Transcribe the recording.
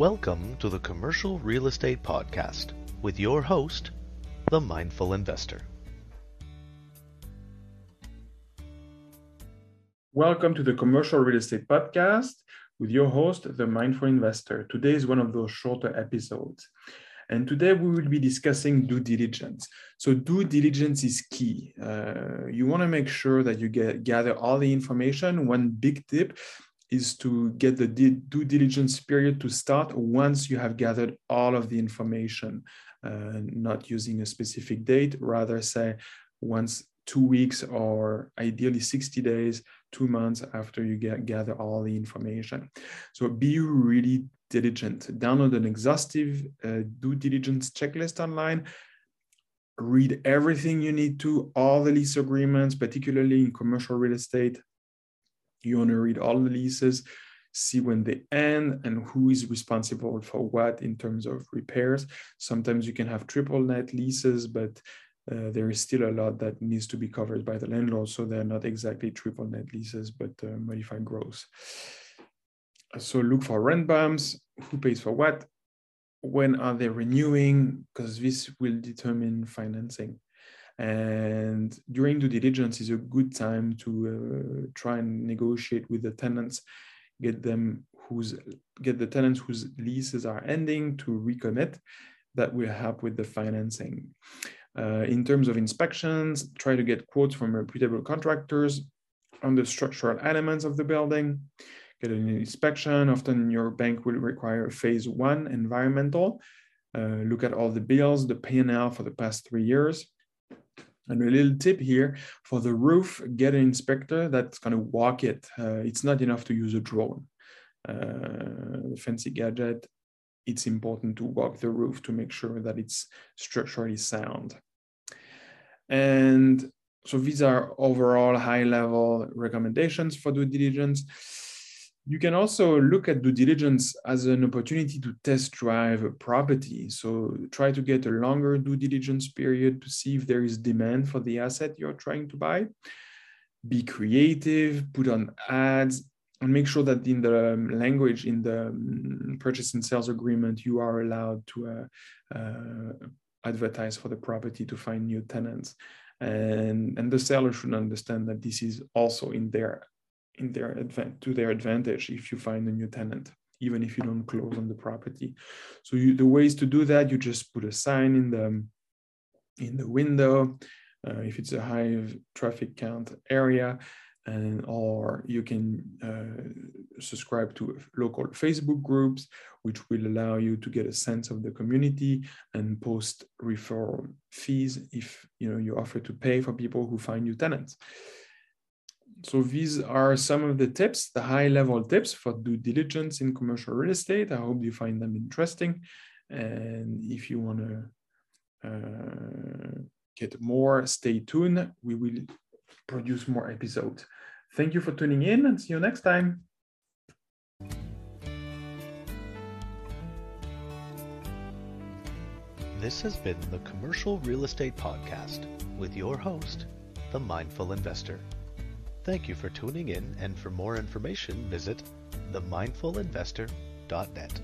Welcome to the Commercial Real Estate Podcast with your host, the Mindful Investor. Welcome to the Commercial Real Estate Podcast with your host, the Mindful Investor. Today is one of those shorter episodes. And today we will be discussing due diligence. So, due diligence is key. Uh, you want to make sure that you get gather all the information. One big tip is to get the due diligence period to start once you have gathered all of the information, uh, not using a specific date, rather say once two weeks or ideally 60 days, two months after you get gather all the information. So be really diligent. Download an exhaustive uh, due diligence checklist online. Read everything you need to, all the lease agreements, particularly in commercial real estate. You want to read all the leases, see when they end and who is responsible for what in terms of repairs. Sometimes you can have triple net leases, but uh, there is still a lot that needs to be covered by the landlord. So they're not exactly triple net leases, but uh, modified gross. So look for rent bumps, who pays for what, when are they renewing, because this will determine financing. And during due diligence is a good time to uh, try and negotiate with the tenants, get them whose get the tenants whose leases are ending to recommit. That will help with the financing. Uh, in terms of inspections, try to get quotes from reputable contractors on the structural elements of the building get an inspection. Often your bank will require phase one environmental. Uh, look at all the bills, the P&L for the past three years. And a little tip here for the roof, get an inspector that's going to walk it. Uh, it's not enough to use a drone. Uh, fancy gadget, it's important to walk the roof to make sure that it's structurally sound. And so these are overall high level recommendations for due diligence. You can also look at due diligence as an opportunity to test drive a property. So try to get a longer due diligence period to see if there is demand for the asset you're trying to buy. Be creative, put on ads, and make sure that in the language in the um, purchase and sales agreement you are allowed to uh, uh, advertise for the property to find new tenants and and the seller should understand that this is also in their in their advan- to their advantage if you find a new tenant even if you don't close on the property. So you, the ways to do that you just put a sign in the in the window uh, if it's a high traffic count area and or you can uh, subscribe to local facebook groups which will allow you to get a sense of the community and post referral fees if you know you offer to pay for people who find new tenants so these are some of the tips, the high level tips for due diligence in commercial real estate. I hope you find them interesting. And if you want to uh, get more, stay tuned. We will produce more episodes. Thank you for tuning in and see you next time. This has been the Commercial Real Estate Podcast with your host, the Mindful Investor. Thank you for tuning in, and for more information, visit themindfulinvestor.net.